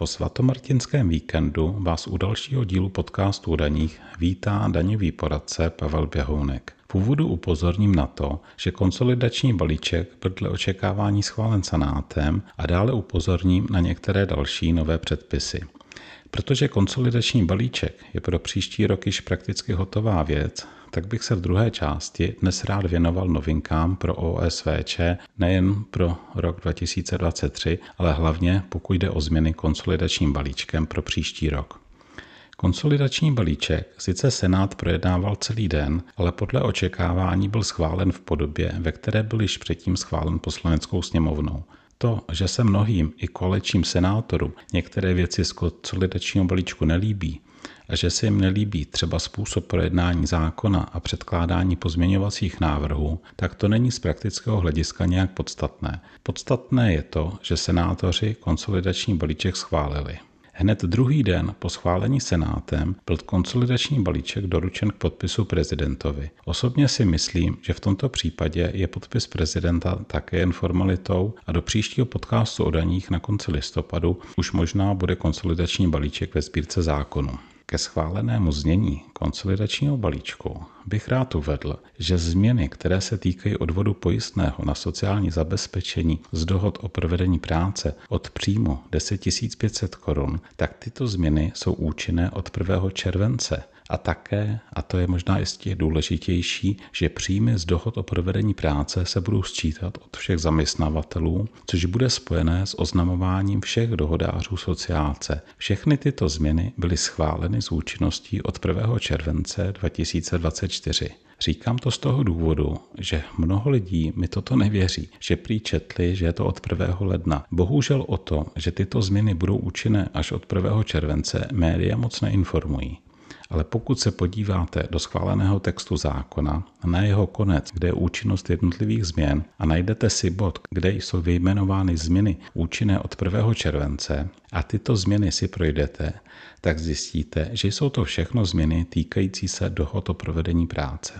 Po svatomartinském víkendu vás u dalšího dílu podcastu o daních vítá daňový poradce Pavel Běhounek. V úvodu upozorním na to, že konsolidační balíček byl dle očekávání schválen senátem a dále upozorním na některé další nové předpisy. Protože konsolidační balíček je pro příští rok již prakticky hotová věc, tak bych se v druhé části dnes rád věnoval novinkám pro OSVČ nejen pro rok 2023, ale hlavně pokud jde o změny konsolidačním balíčkem pro příští rok. Konsolidační balíček sice Senát projednával celý den, ale podle očekávání byl schválen v podobě, ve které byl již předtím schválen poslaneckou sněmovnou. To, že se mnohým i kolečím senátorům některé věci z konsolidačního balíčku nelíbí a že se jim nelíbí třeba způsob projednání zákona a předkládání pozměňovacích návrhů, tak to není z praktického hlediska nějak podstatné. Podstatné je to, že senátoři konsolidační balíček schválili. Hned druhý den po schválení Senátem byl konsolidační balíček doručen k podpisu prezidentovi. Osobně si myslím, že v tomto případě je podpis prezidenta také jen formalitou a do příštího podcastu o daních na konci listopadu už možná bude konsolidační balíček ve sbírce zákonu. Ke schválenému znění konsolidačního balíčku bych rád uvedl, že změny, které se týkají odvodu pojistného na sociální zabezpečení z dohod o provedení práce od příjmu 10 500 korun, tak tyto změny jsou účinné od 1. července a také, a to je možná ještě důležitější, že příjmy z dohod o provedení práce se budou sčítat od všech zaměstnavatelů, což bude spojené s oznamováním všech dohodářů sociálce. Všechny tyto změny byly schváleny s účinností od 1. července 2024. Říkám to z toho důvodu, že mnoho lidí mi toto nevěří, že prý četli, že je to od 1. ledna. Bohužel o to, že tyto změny budou účinné až od 1. července, média moc neinformují. Ale pokud se podíváte do schváleného textu zákona, na jeho konec, kde je účinnost jednotlivých změn a najdete si bod, kde jsou vyjmenovány změny účinné od 1. července a tyto změny si projdete, tak zjistíte, že jsou to všechno změny týkající se dohod o provedení práce.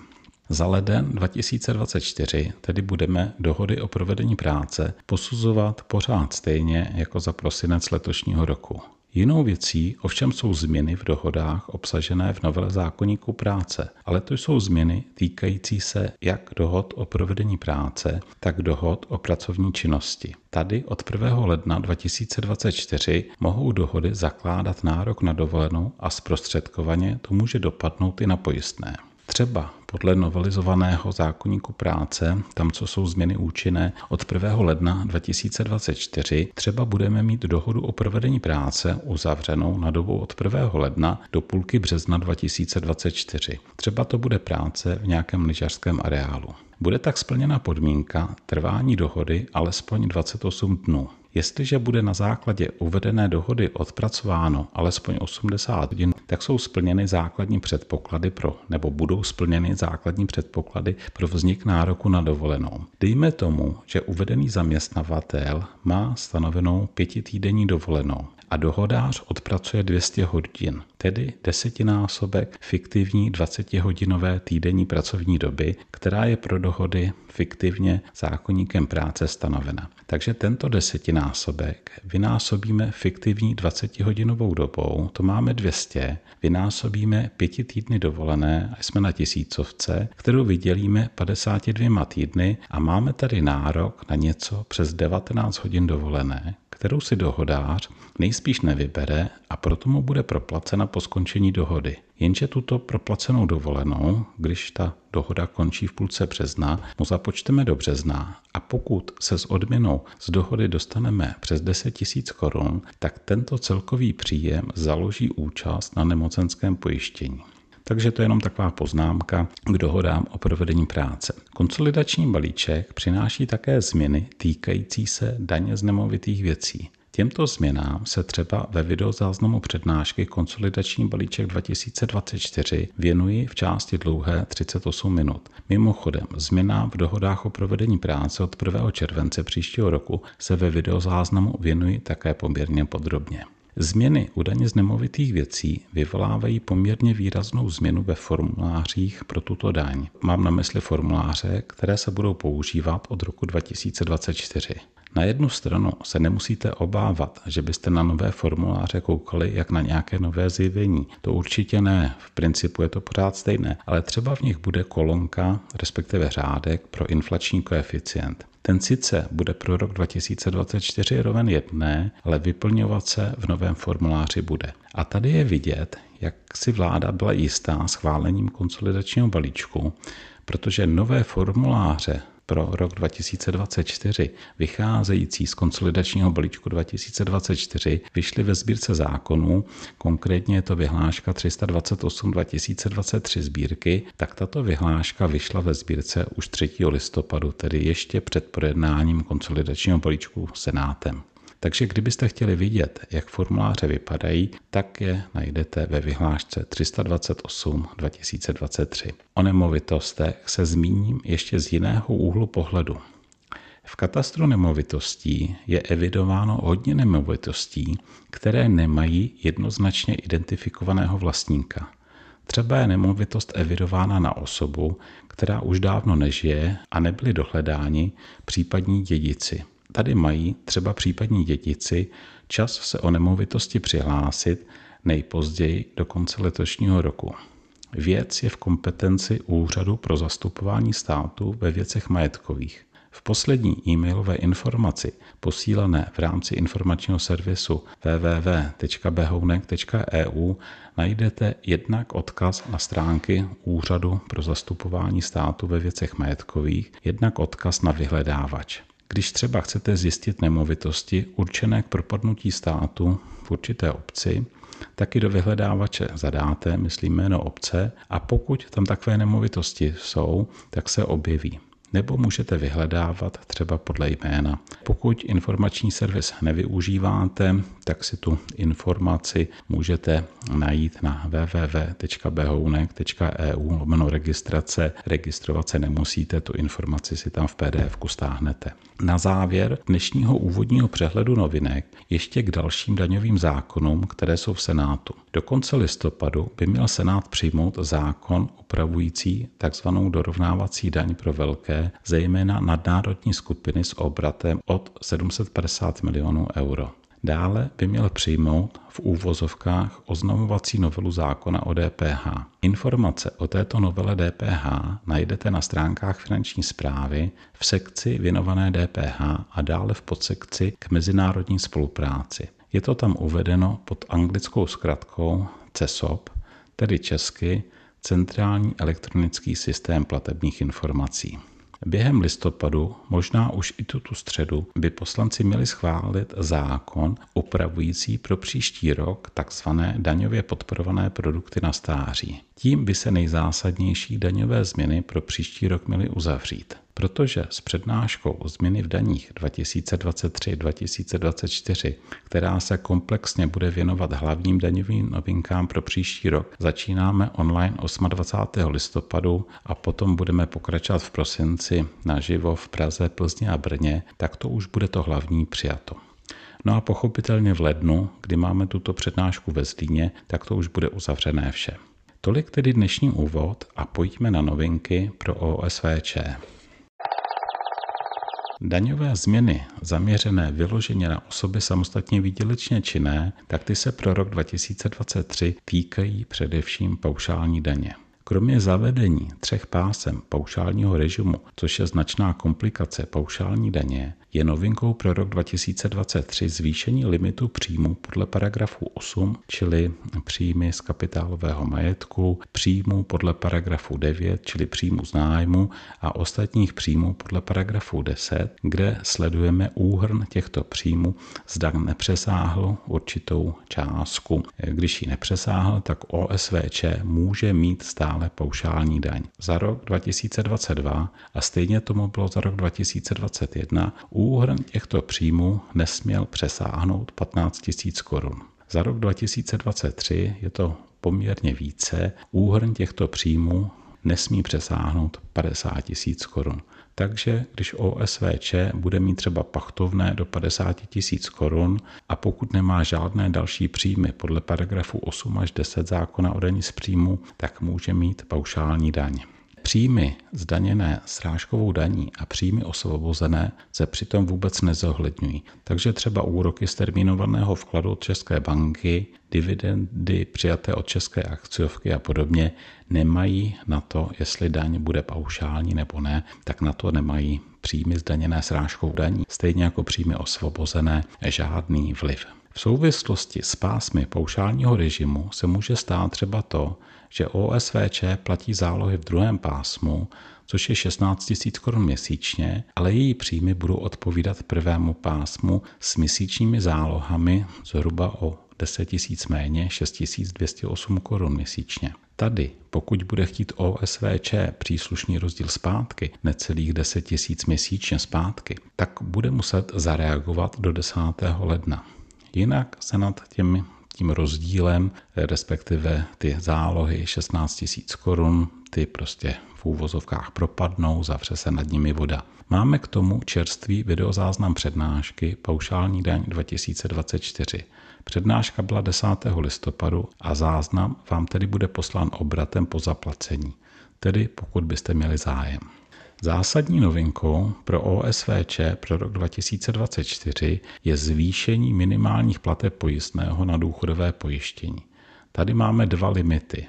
Za leden 2024 tedy budeme dohody o provedení práce posuzovat pořád stejně jako za prosinec letošního roku. Jinou věcí ovšem jsou změny v dohodách obsažené v novele zákonníku práce, ale to jsou změny týkající se jak dohod o provedení práce, tak dohod o pracovní činnosti. Tady od 1. ledna 2024 mohou dohody zakládat nárok na dovolenou a zprostředkovaně to může dopadnout i na pojistné. Třeba podle novelizovaného zákonníku práce, tam, co jsou změny účinné od 1. ledna 2024, třeba budeme mít dohodu o provedení práce uzavřenou na dobu od 1. ledna do půlky března 2024. Třeba to bude práce v nějakém lyžařském areálu. Bude tak splněna podmínka trvání dohody alespoň 28 dnů. Jestliže bude na základě uvedené dohody odpracováno alespoň 80 hodin, tak jsou splněny základní předpoklady pro, nebo budou splněny základní předpoklady pro vznik nároku na dovolenou. Dejme tomu, že uvedený zaměstnavatel má stanovenou pětitýdenní dovolenou a dohodář odpracuje 200 hodin, tedy desetinásobek fiktivní 20-hodinové týdenní pracovní doby, která je pro dohody fiktivně zákonníkem práce stanovena. Takže tento desetinásobek vynásobíme fiktivní 20-hodinovou dobou, to máme 200, vynásobíme pěti týdny dovolené a jsme na tisícovce, kterou vydělíme 52 týdny a máme tady nárok na něco přes 19 hodin dovolené, kterou si dohodář nejspíš nevybere a proto mu bude proplacena po skončení dohody. Jenže tuto proplacenou dovolenou, když ta dohoda končí v půlce března, mu započteme do března a pokud se s odměnou z dohody dostaneme přes 10 000 korun, tak tento celkový příjem založí účast na nemocenském pojištění. Takže to je jenom taková poznámka k dohodám o provedení práce. Konsolidační balíček přináší také změny týkající se daně z nemovitých věcí. Těmto změnám se třeba ve videozáznamu přednášky Konsolidační balíček 2024 věnuji v části dlouhé 38 minut. Mimochodem, změnám v dohodách o provedení práce od 1. července příštího roku se ve videozáznamu věnuji také poměrně podrobně. Změny u daně z nemovitých věcí vyvolávají poměrně výraznou změnu ve formulářích pro tuto daň. Mám na mysli formuláře, které se budou používat od roku 2024. Na jednu stranu se nemusíte obávat, že byste na nové formuláře koukali jak na nějaké nové zjevení. To určitě ne, v principu je to pořád stejné, ale třeba v nich bude kolonka, respektive řádek pro inflační koeficient. Ten sice bude pro rok 2024 roven jedné, ale vyplňovat se v novém formuláři bude. A tady je vidět, jak si vláda byla jistá schválením konsolidačního balíčku, protože nové formuláře pro rok 2024 vycházející z konsolidačního balíčku 2024 vyšly ve sbírce zákonů, konkrétně je to vyhláška 328 2023 sbírky, tak tato vyhláška vyšla ve sbírce už 3. listopadu, tedy ještě před projednáním konsolidačního balíčku Senátem. Takže kdybyste chtěli vidět, jak formuláře vypadají, tak je najdete ve vyhlášce 328 2023. O nemovitostech se zmíním ještě z jiného úhlu pohledu. V katastru nemovitostí je evidováno hodně nemovitostí, které nemají jednoznačně identifikovaného vlastníka. Třeba je nemovitost evidována na osobu, která už dávno nežije a nebyli dohledáni případní dědici. Tady mají třeba případní dětici čas se o nemovitosti přihlásit nejpozději do konce letošního roku. Věc je v kompetenci Úřadu pro zastupování státu ve věcech majetkových. V poslední e-mailové informaci posílané v rámci informačního servisu www.behounek.eu najdete jednak odkaz na stránky Úřadu pro zastupování státu ve věcech majetkových, jednak odkaz na vyhledávač. Když třeba chcete zjistit nemovitosti určené k propadnutí státu v určité obci, taky do vyhledávače zadáte, myslím jméno obce, a pokud tam takové nemovitosti jsou, tak se objeví nebo můžete vyhledávat třeba podle jména. Pokud informační servis nevyužíváte, tak si tu informaci můžete najít na www.behounek.eu lomeno registrace. Registrovat se nemusíte, tu informaci si tam v PDF stáhnete. Na závěr dnešního úvodního přehledu novinek ještě k dalším daňovým zákonům, které jsou v Senátu. Do konce listopadu by měl Senát přijmout zákon upravující tzv. dorovnávací daň pro velké, zejména nadnárodní skupiny s obratem od 750 milionů euro. Dále by měl přijmout v úvozovkách oznamovací novelu zákona o DPH. Informace o této novele DPH najdete na stránkách finanční zprávy v sekci věnované DPH a dále v podsekci k mezinárodní spolupráci. Je to tam uvedeno pod anglickou zkratkou CESOP, tedy česky Centrální elektronický systém platebních informací. Během listopadu, možná už i tuto středu, by poslanci měli schválit zákon upravující pro příští rok takzvané daňově podporované produkty na stáří. Tím by se nejzásadnější daňové změny pro příští rok měly uzavřít protože s přednáškou o změny v daních 2023-2024, která se komplexně bude věnovat hlavním daňovým novinkám pro příští rok, začínáme online 28. listopadu a potom budeme pokračovat v prosinci naživo v Praze, Plzni a Brně, tak to už bude to hlavní přijato. No a pochopitelně v lednu, kdy máme tuto přednášku ve Zlíně, tak to už bude uzavřené vše. Tolik tedy dnešní úvod a pojďme na novinky pro OSVČ. Daňové změny zaměřené vyloženě na osoby samostatně výdělečně činné, tak ty se pro rok 2023 týkají především paušální daně. Kromě zavedení třech pásem paušálního režimu, což je značná komplikace paušální daně, je novinkou pro rok 2023 zvýšení limitu příjmu podle paragrafu 8, čili příjmy z kapitálového majetku, příjmu podle paragrafu 9, čili příjmu z nájmu a ostatních příjmů podle paragrafu 10, kde sledujeme úhrn těchto příjmů, zda nepřesáhl určitou částku. Když ji nepřesáhl, tak OSVČ může mít stále paušální daň. Za rok 2022 a stejně tomu bylo za rok 2021 Úhrn těchto příjmů nesměl přesáhnout 15 000 korun. Za rok 2023 je to poměrně více. Úhrn těchto příjmů nesmí přesáhnout 50 tisíc korun. Takže když OSVČ bude mít třeba pachtovné do 50 tisíc korun a pokud nemá žádné další příjmy podle paragrafu 8 až 10 zákona o daní z příjmu, tak může mít paušální daň. Příjmy zdaněné srážkovou daní a příjmy osvobozené se přitom vůbec nezohledňují. Takže třeba úroky z termínovaného vkladu od České banky, dividendy přijaté od České akciovky a podobně nemají na to, jestli daň bude paušální nebo ne, tak na to nemají příjmy zdaněné srážkou daní, stejně jako příjmy osvobozené, žádný vliv. V souvislosti s pásmy paušálního režimu se může stát třeba to, že OSVČ platí zálohy v druhém pásmu, což je 16 000 korun měsíčně, ale její příjmy budou odpovídat prvému pásmu s měsíčními zálohami zhruba o 10 000 méně, 6 208 korun měsíčně. Tady, pokud bude chtít OSVČ příslušný rozdíl zpátky, necelých 10 tisíc měsíčně zpátky, tak bude muset zareagovat do 10. ledna. Jinak se nad těmi tím rozdílem, respektive ty zálohy 16 tisíc korun, ty prostě v úvozovkách propadnou, zavře se nad nimi voda. Máme k tomu čerstvý videozáznam přednášky Paušální daň 2024. Přednáška byla 10. listopadu a záznam vám tedy bude poslán obratem po zaplacení, tedy pokud byste měli zájem. Zásadní novinkou pro OSVČ pro rok 2024 je zvýšení minimálních plateb pojistného na důchodové pojištění. Tady máme dva limity.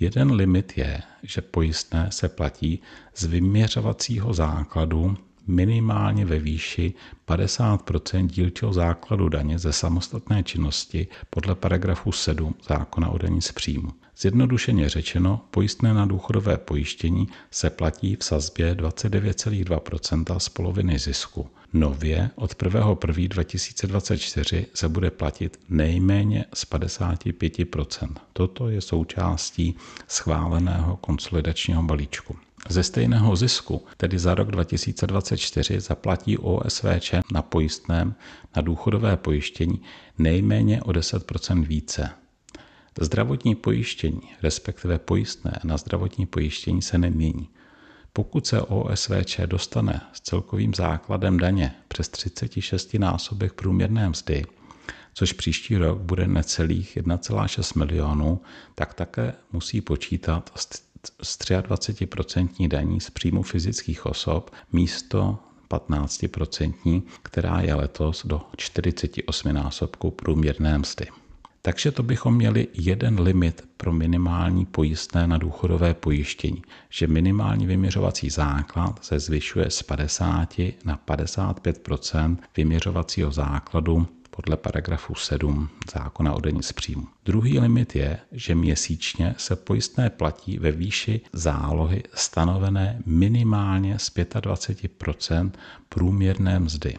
Jeden limit je, že pojistné se platí z vyměřovacího základu minimálně ve výši 50% dílčího základu daně ze samostatné činnosti podle paragrafu 7 zákona o daní z příjmu. Zjednodušeně řečeno, pojistné na důchodové pojištění se platí v sazbě 29,2% z poloviny zisku. Nově od 1. 2024 se bude platit nejméně z 55% Toto je součástí schváleného konsolidačního balíčku. Ze stejného zisku, tedy za rok 2024, zaplatí OSVČ na pojistném na důchodové pojištění nejméně o 10% více. Zdravotní pojištění, respektive pojistné na zdravotní pojištění se nemění. Pokud se OSVČ dostane s celkovým základem daně přes 36 násobek průměrné mzdy, což příští rok bude necelých 1,6 milionů, tak také musí počítat s 23% daní z příjmu fyzických osob místo 15%, která je letos do 48 násobků průměrné mzdy. Takže to bychom měli jeden limit pro minimální pojistné na důchodové pojištění, že minimální vyměřovací základ se zvyšuje z 50 na 55% vyměřovacího základu podle paragrafu 7 zákona o dení z příjmu. Druhý limit je, že měsíčně se pojistné platí ve výši zálohy stanovené minimálně z 25% průměrné mzdy.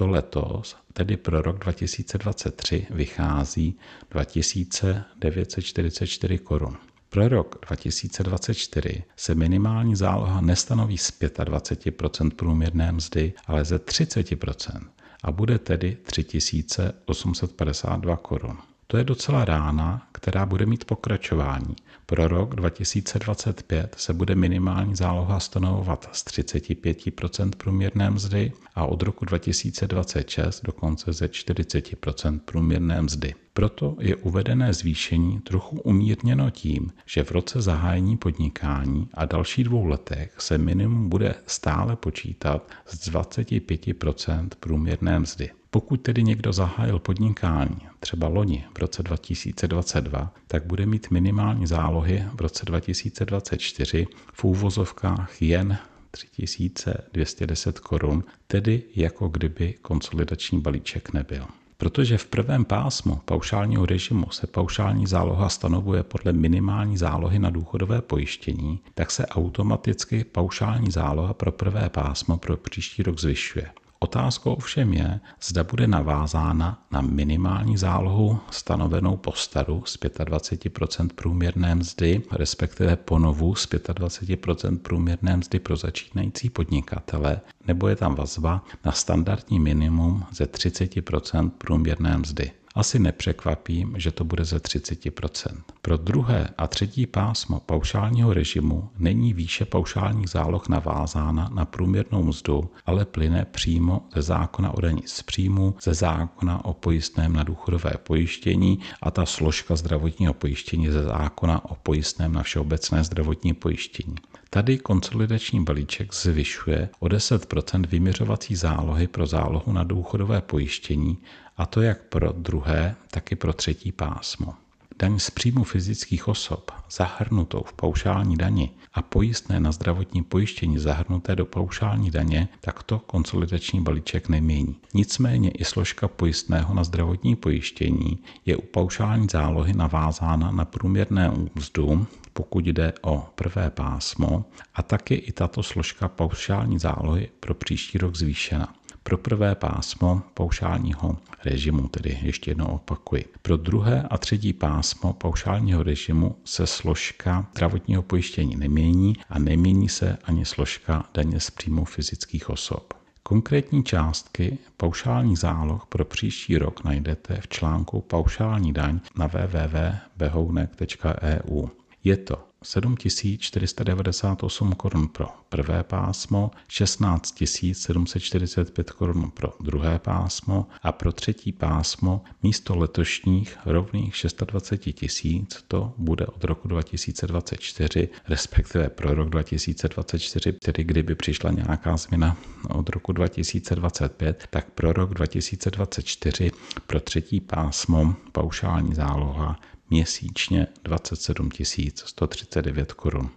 To letos, tedy pro rok 2023, vychází 2944 korun. Pro rok 2024 se minimální záloha nestanoví z 25% průměrné mzdy, ale ze 30% a bude tedy 3852 korun. To je docela rána, která bude mít pokračování. Pro rok 2025 se bude minimální záloha stanovovat z 35% průměrné mzdy a od roku 2026 dokonce ze 40% průměrné mzdy. Proto je uvedené zvýšení trochu umírněno tím, že v roce zahájení podnikání a další dvou letech se minimum bude stále počítat z 25% průměrné mzdy. Pokud tedy někdo zahájil podnikání třeba loni v roce 2022, tak bude mít minimální zálohy v roce 2024 v úvozovkách jen 3210 korun, tedy jako kdyby konsolidační balíček nebyl. Protože v prvém pásmu paušálního režimu se paušální záloha stanovuje podle minimální zálohy na důchodové pojištění, tak se automaticky paušální záloha pro prvé pásmo pro příští rok zvyšuje. Otázkou ovšem je, zda bude navázána na minimální zálohu stanovenou po staru z 25% průměrné mzdy, respektive ponovu z 25% průměrné mzdy pro začínající podnikatele, nebo je tam vazba na standardní minimum ze 30% průměrné mzdy. Asi nepřekvapím, že to bude ze 30%. Pro druhé a třetí pásmo paušálního režimu není výše paušálních záloh navázána na průměrnou mzdu, ale plyne přímo ze zákona o daní z příjmu, ze zákona o pojistném na důchodové pojištění a ta složka zdravotního pojištění ze zákona o pojistném na všeobecné zdravotní pojištění. Tady konsolidační balíček zvyšuje o 10% vyměřovací zálohy pro zálohu na důchodové pojištění, a to jak pro druhé, tak i pro třetí pásmo. Daň z příjmu fyzických osob zahrnutou v paušální dani a pojistné na zdravotní pojištění zahrnuté do paušální daně, tak to konsolidační balíček nemění. Nicméně i složka pojistného na zdravotní pojištění je u paušální zálohy navázána na průměrné mzdu pokud jde o prvé pásmo, a taky i tato složka paušální zálohy pro příští rok zvýšena. Pro prvé pásmo paušálního režimu, tedy ještě jednou opakuji. Pro druhé a třetí pásmo paušálního režimu se složka zdravotního pojištění nemění a nemění se ani složka daně z příjmu fyzických osob. Konkrétní částky paušální záloh pro příští rok najdete v článku Paušální daň na www.behounek.eu. Je to 7498 korun pro prvé pásmo, 16 745 korun pro druhé pásmo a pro třetí pásmo místo letošních rovných 620 tisíc to bude od roku 2024, respektive pro rok 2024, tedy kdyby přišla nějaká změna od roku 2025, tak pro rok 2024 pro třetí pásmo paušální záloha měsíčně 27 139 korun.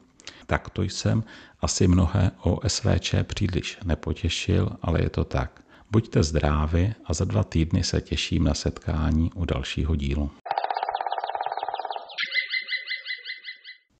Takto jsem asi mnohé o SVČ příliš nepotěšil, ale je to tak. Buďte zdraví a za dva týdny se těším na setkání u dalšího dílu.